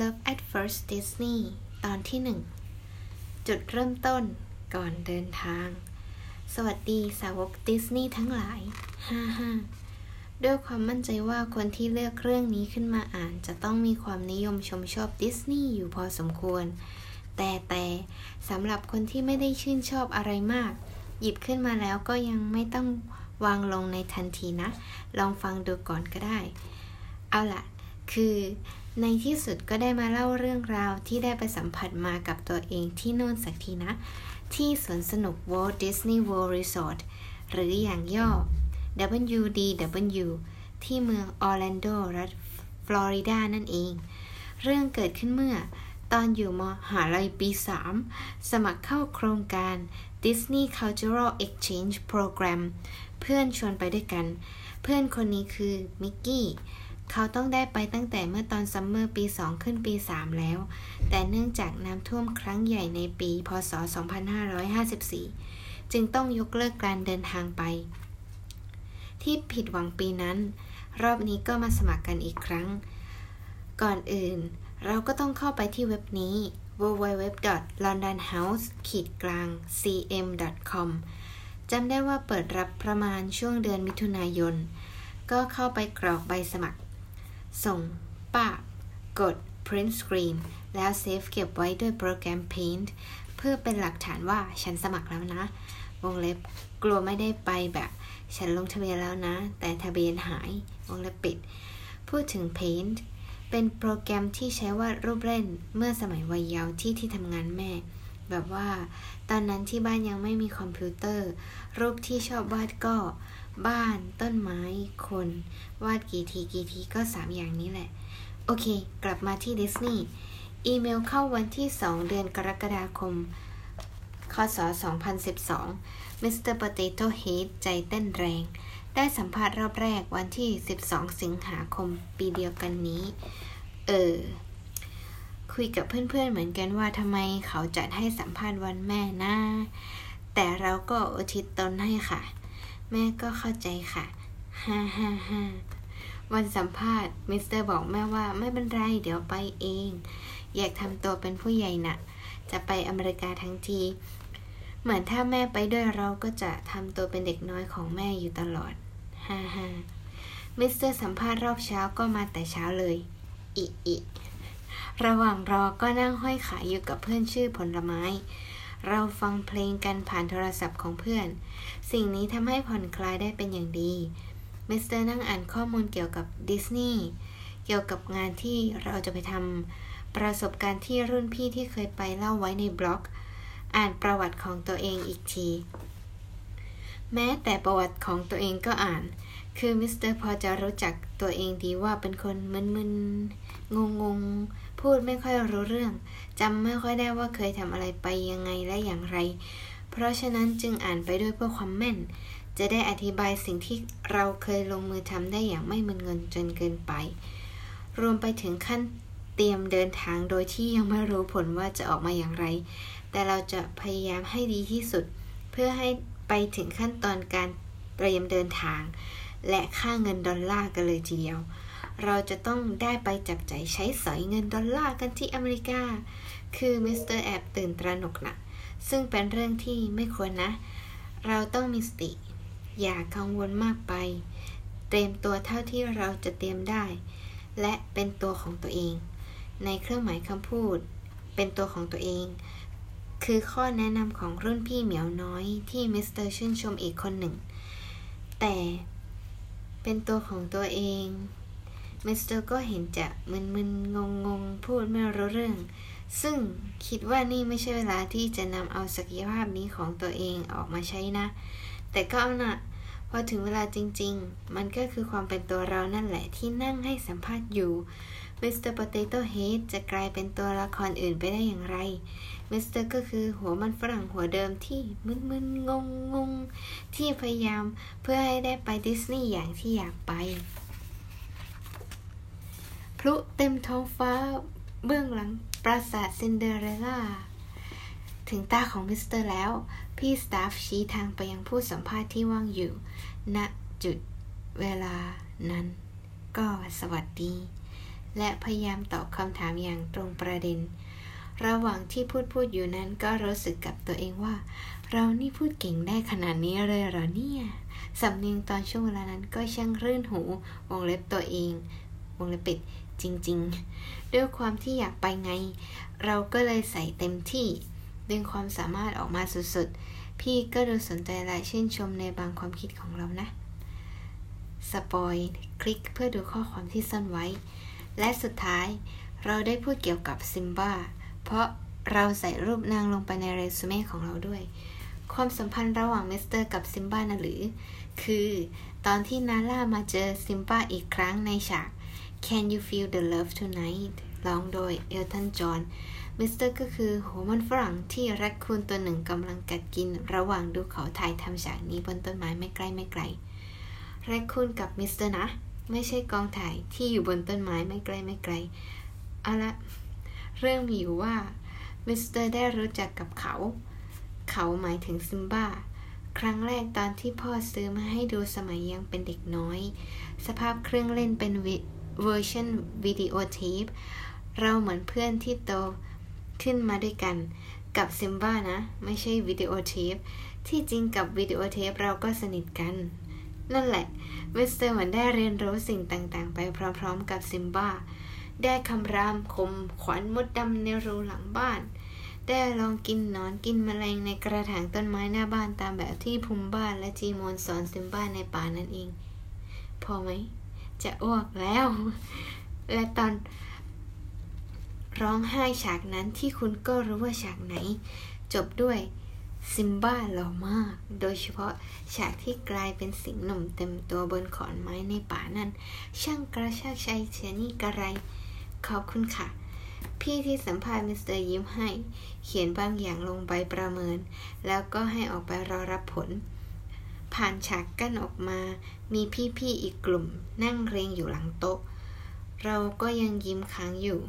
Love at First Disney ตอนที่หนึ่งจุดเริ่มต้นก่อนเดินทาง สวัสดีสาวกดิสนีย์ทั้งหลาย ฮ่าฮ่าด้วยความมั่นใจว่าคนที่เลือกเรื่องนี้ขึ้นมาอ่าน จะต้องมีความนิยมชมชอบดิสนีย์อยู่พอสมควร แต่แต่สำหรับคนที่ไม่ได้ชื่นชอบอะไรมาก หยิบขึ้นมาแล้วก็ยังไม่ต้องวางลงในทันทีนะ ลองฟังดูก่อนก็ได้ เอาล่ะ คือ ในที่สุดก็ได้มาเล่าเรื่องราวที่ได้ไปสัมผัสมากับตัวเองที่โน่นสักทีนะ ที่สวนสนุก Walt Disney World Resort หรืออย่างย่อ WDW ที่เมืองออร์แลนโดรัฐฟลอริดานั่นเอง เรื่องเกิดขึ้นเมื่อ ตอนอยู่มหาลัยปี 3 สมัครเข้าโครงการ Disney Cultural Exchange Program เพื่อนชวนไปด้วยกัน เพื่อนคนนี้คือมิกกี้ เขาต้องได้ไปตั้งแต่เมื่อตอนซัมเมอร์ปี 2 ขึ้นปี 3 แล้ว แต่เนื่องจากน้ำท่วมครั้งใหญ่ในปี พศ 2554 จึงต้องยกเลิกการเดินทางไป ที่ผิดหวังปีนั้น รอบนี้ก็มาสมัครกันอีกครั้ง ก่อนอื่น เราก็ต้องเข้าไปที่เว็บนี้ www.londonhouse-cm.com จำได้ว่าเปิดรับประมาณช่วงเดือนมิถุนายน ก็เข้าไปกรอกใบสมัคร ส่งป้ากด print screen แล้วเซฟเก็บไว้ด้วยโปรแกรม Paint เพื่อเป็นหลักฐานว่าฉันสมัครแล้วนะ วงเล็บกลัวไม่ได้ไปแบบ ฉันลงทะเบียนแล้วนะ แต่ทะเบียนหายวงเล็บปิด พูดถึง Paint เป็นโปรแกรมที่ใช้วาดรูปเล่นเมื่อสมัยวัยเยาว์ที่ที่ทำงานแม่ แบบว่า ตอนนั้นที่บ้านยังไม่มีคอมพิวเตอร์ รูปที่ชอบวาดก็ บ้านต้นไม้คน วาดกี่ทีกี่ทีก็สามอย่างนี้แหละ โอเค กลับมาที่ดิสนีย์อีเมลเข้าวันที่ 2 เดือนกรกฎาคมคศ2012 Mister Potato Head ใจเต้นแรง ได้สัมภาษณ์รอบแรกวันที่ 12 สิงหาคมปีเดียวกันนี้ เออ คุยกับเพื่อนๆเหมือนกันว่าทำไมเขาจัดให้สัมภาษณ์วันแม่นะ แต่เราก็อุทิศตนให้ค่ะ แม่ก็เข้าใจค่ะฮ่าฮ่าฮ่าวันสัมภาษณ์มิสเตอร์บอกแม่ว่าไม่เป็นไร เดี๋ยวไปเอง อยากทำตัวเป็นผู้ใหญ่น่ะ จะไปอเมริกาทั้งที เหมือนถ้าแม่ไปด้วยเราก็จะทำตัวเป็นเด็กน้อยของแม่อยู่ตลอดฮ่าฮ่ามิสเตอร์สัมภาษณ์รอบเช้าก็มาแต่เช้าเลยอิอิระหว่างรอก็นั่งห้อยขาอยู่กับเพื่อนชื่อผลไม้ เราฟังเพลงกันผ่านโทรศัพท์ของเพื่อน สิ่งนี้ทำให้ผ่อนคลายได้เป็นอย่างดีมิสเตอร์นั่งอ่านข้อมูลเกี่ยวกับดิสนีย์เกี่ยวกับงานที่เราจะไปทำประสบการณ์ที่รุ่นพี่ที่เคยไปเล่าไว้ในบล็อก อ่านประวัติของตัวเองอีกที แม้แต่ประวัติของตัวเองก็อ่าน คือมิสเตอร์พอจะรู้จักตัวเองดีว่าเป็นคนมึนๆงงๆ พูดไม่ค่อยรู้เรื่องจำไม่ค่อยได้ว่าเคยทำอะไรไปยังไงและอย่างไร เพราะฉะนั้นจึงอ่านไปด้วยเพื่อความแม่น จะได้อธิบายสิ่งที่เราเคยลงมือทำได้อย่างไม่มึนเงินจนเกินไป รวมไปถึงขั้นเตรียมเดินทางโดยที่ยังไม่รู้ผลว่าจะออกมาอย่างไร แต่เราจะพยายามให้ดีที่สุด เพื่อให้ไปถึงขั้นตอนการเตรียมเดินทาง และค่าเงินดอลลาร์กันเลยทีเดียว เราจะต้องได้ไปจับจ่ายใช้สอยเงินดอลลาร์กันที่อเมริกา คือมิสเตอร์แอบตื่นตระหนกนะซึ่งเป็นเรื่องที่ไม่ควรนะ เราต้องมีสติ อย่ากังวลมากไป เตรียมตัวเท่าที่เราจะเตรียมได้ และเป็นตัวของตัวเอง ในเครื่องหมายคำพูด เป็นตัวของตัวเอง คือข้อแนะนำของรุ่นพี่เหมียวน้อยที่มิสเตอร์ชื่นชมอีกคนหนึ่ง แต่เป็นตัวของตัวเอง มิสเตอร์ก็เห็นจะมึนๆงงๆ พูดไม่รู้เรื่อง ซึ่งคิดว่านี่ไม่ใช่เวลาที่จะนำเอาศักยภาพนี้ของตัวเองออกมาใช้นะ แต่ก็เอานะพอถึงเวลาจริงๆ มันก็คือความเป็นตัวเรานั่นแหละที่นั่งให้สัมภาษณ์อยู่ Mister Potato Head จะกลายเป็นตัวละครอื่นไปได้อย่างไรมิสเตอร์ก็คือหัวมันฝรั่งหัวเดิมที่มึนๆงงๆ ที่พยายามเพื่อให้ได้ไปดิสนีย์อย่างที่อยากไป พลุเต็มท้องฟ้าเบื้องหลังปราสาทซินเดอเรลล่า ถึงตาของมิสเตอร์แล้ว พี่ staff ชี้ทางไปยังผู้สัมภาษณ์ที่ว่างอยู่ ณจุดเวลานั้น ก็สวัสดี และพยายามตอบคำถามอย่างตรงประเด็น ระหว่างที่พูดพูดอยู่นั้นก็รู้สึกกับตัวเองว่า เรานี่พูดเก่งได้ขนาดนี้เลยเหรอเนี่ยสำเนียงตอนช่วงเวลานั้นก็ช่างรื่นหู วงเล็บตัวเอง วงเล็บปิด จริงๆ ด้วยความที่อยากไปไง เราก็เลยใส่เต็มที่ ดึงความสามารถออกมาสุดๆ พี่ก็ดูสนใจและชื่นชมในบางความคิดของเรานะ spoil คลิกเพื่อดูข้อความที่ซ่อนไว้ และสุดท้ายเราได้พูดเกี่ยวกับซิมบ้า เพราะเราใส่รูปนางลงไปในเรซูเม่ของเราด้วย ความสัมพันธ์ระหว่างมิสเตอร์กับซิมบ้านะหรือ คือ ตอนที่นาล่ามาเจอซิมบ้าอีกครั้งในฉาก Can you feel the love tonight ร้องโดยเอลตันจอห์นมิสเตอร์ก็คือหัวมันฝรั่งที่แรคคูนตัวหนึ่งกำลังกัดกิน ระหว่างดูเขาถ่ายทำฉากนี้บนต้นไม้ไม่ใกล้ไม่ไกลแรคคูนกับมิสเตอร์นะ ไม่ใช่กองถ่ายที่อยู่บนต้นไม้ไม่ใกล้ไม่ไกลเอาละเรื่องมีอยู่ว่ามิสเตอร์ได้รู้จักกับเขา เขาหมายถึงซิมบ้าครั้งแรกตอนที่พ่อซื้อมาให้ดูสมัยยังเป็นเด็กน้อย สภาพเครื่องเล่นเป็น เวอร์ชันวิดีโอเทปเราเหมือนเพื่อนที่โตขึ้นมาด้วยกันกับซิมบ้านะ ไม่ใช่วิดีโอเทปที่จริงกับวิดีโอเทปเราก็สนิทกัน นั่นแหละมิสเตอร์เหมือนได้เรียนรู้สิ่งต่างๆ ไปพร้อมๆกับซิมบ้า ได้คำรามคมขวัญมดดำในรูหลังบ้าน ได้ลองกินนอนกินแมลงในกระถางต้นไม้หน้าบ้านตามแบบที่พุมบ้านและจีโมนสอนซิมบ้าในป่านั่นเอง พอไหม จะอ้วกแล้ว และตอนร้องไห้ฉากนั้นที่คุณก็รู้ว่าฉากไหน จบด้วยซิมบ้าหล่อมาก โดยเฉพาะฉากที่กลายเป็นสิงหนุ่มเต็มตัวบนขอนไม้ในป่านั้น ช่างกระชากใจเสียนี่กระไร ขอบคุณค่ะ พี่ที่สัมภาษณ์มิสเตอร์ยิ้มให้ เขียนบางอย่างลงใบประเมิน แล้วก็ให้ออกไปรอรับผล ผ่านฉากกั้นออกมา มีพี่ๆอีกกลุ่ม นั่งเรียงอยู่หลังโต๊ะ เราก็ยังยิ้มค้างอยู่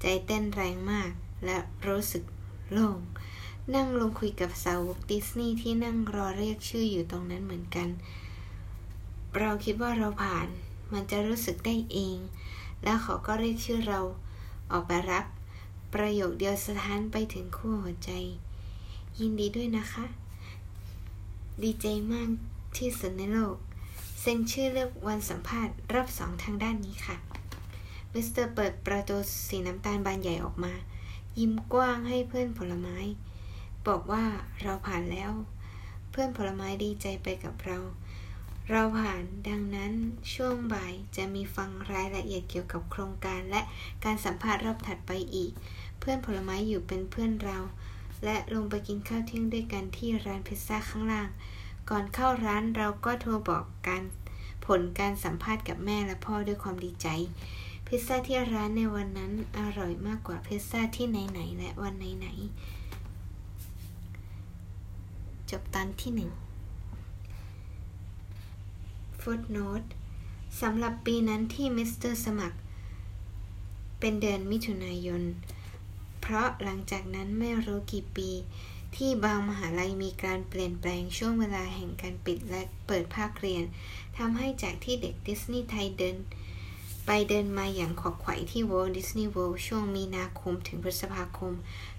ใจเต้นแรงมากและรู้สึกโล่ง นั่งลงคุยกับสาวกดิสนีย์ที่นั่งรอเรียกชื่ออยู่ตรงนั้นเหมือนกัน เราคิดว่าเราผ่าน มันจะรู้สึกได้เอง แล้วเขาก็เรียกชื่อเรา ออกไปรับ ประโยคเดียวสถานไปถึงคู่หัวใจ ยินดีด้วยนะคะ ดีใจมากที่สุดในโลก เซ็นชื่อเลือกวันสัมภาษณ์รอบสองทางด้านนี้ค่ะ มิสเตอร์เปิดประตูสีน้ำตาลบานใหญ่ออกมา ยิ้มกว้างให้เพื่อนผลไม้ บอกว่าเราผ่านแล้ว เพื่อนผลไม้ดีใจไปกับเรา เราผ่านดังนั้นช่วงบ่ายจะมีฟังรายละเอียดเกี่ยวกับโครงการและการสัมภาษณ์รอบถัดไปอีก เพื่อนผลไม้อยู่เป็นเพื่อนเรา และลงไปกินข้าวเที่ยงด้วยกันที่ร้านพิซซ่าข้างล่าง ก่อนเข้าร้านเราก็โทรบอกการผลการสัมภาษณ์กับแม่และพ่อด้วยความดีใจ พิซซ่าที่ร้านในวันนั้นอร่อยมากกว่าพิซซ่าที่ไหนๆและวันไหนๆจบตอนที่หนึ่งฟุตโนตสำหรับปีนั้นที่มิสเตอร์สมัคร เป็นเดือนมิถุนายน เพราะหลังจากนั้นไม่รู้กี่ปี ที่บางมหาลัยมีการเปลี่ยนแปลงช่วงเวลาแห่งการปิดและเปิดภาคเรียนทำให้จากที่เด็กดิสนีย์ไทยเดิน ไปเดินมาอย่างขอกไขว่ที่ Walt Disney World ช่วงมีนาคมถึงพฤษภาคม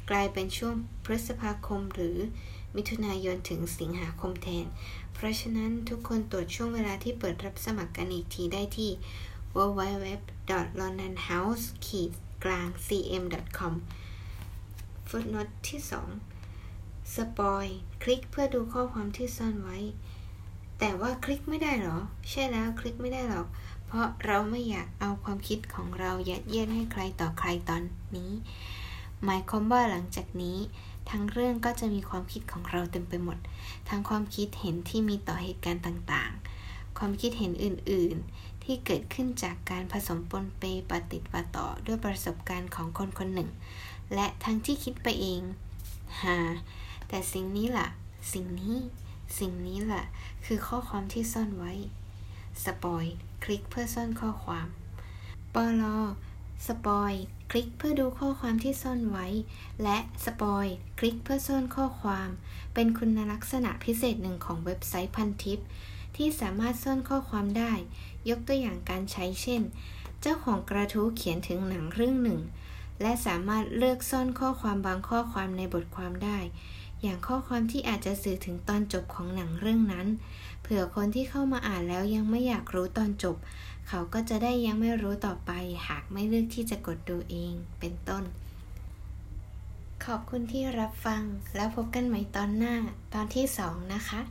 กลายเป็นช่วงพฤษภาคมหรือมิถุนายนถึงสิงหาคมแทน เพราะฉะนั้นทุกคนตรวจช่วงเวลาที่เปิดรับสมัครกันอีกทีได้ที่ www.londonhouse cm.com ฟุตโนตที่ 2 สปอย คลิกเพื่อดูข้อความที่ซ่อนไว้ แต่ว่าคลิกไม่ได้หรอ ใช่แล้วคลิกไม่ได้หรอก เพราะเราไม่อยากเอาความคิดของเรายัดเยียดให้ใครต่อใครตอนนี้ หมายความว่าหลังจากนี้ทั้งเรื่องก็จะมีความคิดของเราเต็มไปหมด ทั้งความคิดเห็นที่มีต่อเหตุการณ์ต่างๆ ความคิดเห็นอื่น ๆ ที่เกิดขึ้นจากการผสมปนเปปฏิติดปะต่อด้วยประสบการณ์ของคนคนหนึ่ง และทั้งที่คิดไปเองฮาแต่สิ่งนี้ล่ะ สิ่งนี้ สิ่งนี้ล่ะ คือข้อความที่ซ่อนไว้ สปอย คลิกเพื่อซ่อนข้อความปลอ spoil คลิกเพื่อดูข้อความที่ซ่อนไว้ และ spoil คลิกเพื่อซ่อนข้อความ เป็นคุณลักษณะพิเศษหนึ่งของเว็บไซต์พันทิป ที่สามารถซ่อนข้อความได้ ยกตัวอย่างการใช้เช่น เจ้าของกระทู้เขียนถึงหนังเรื่องหนึ่ง และสามารถเลือกซ่อนข้อความบางข้อความในบทความได้ อย่างข้อความที่อาจจะสื่อถึงตอนจบของหนังเรื่องนั้น เผื่อคนที่เข้ามาอ่านแล้วยังไม่อยากรู้ตอนจบ เขาก็จะได้ยังไม่รู้ต่อไป หากไม่เลือกที่จะกดดูเอง เป็นต้น ขอบคุณที่รับฟัง แล้วพบกันใหม่ตอนหน้า ตอนที่สองนะคะ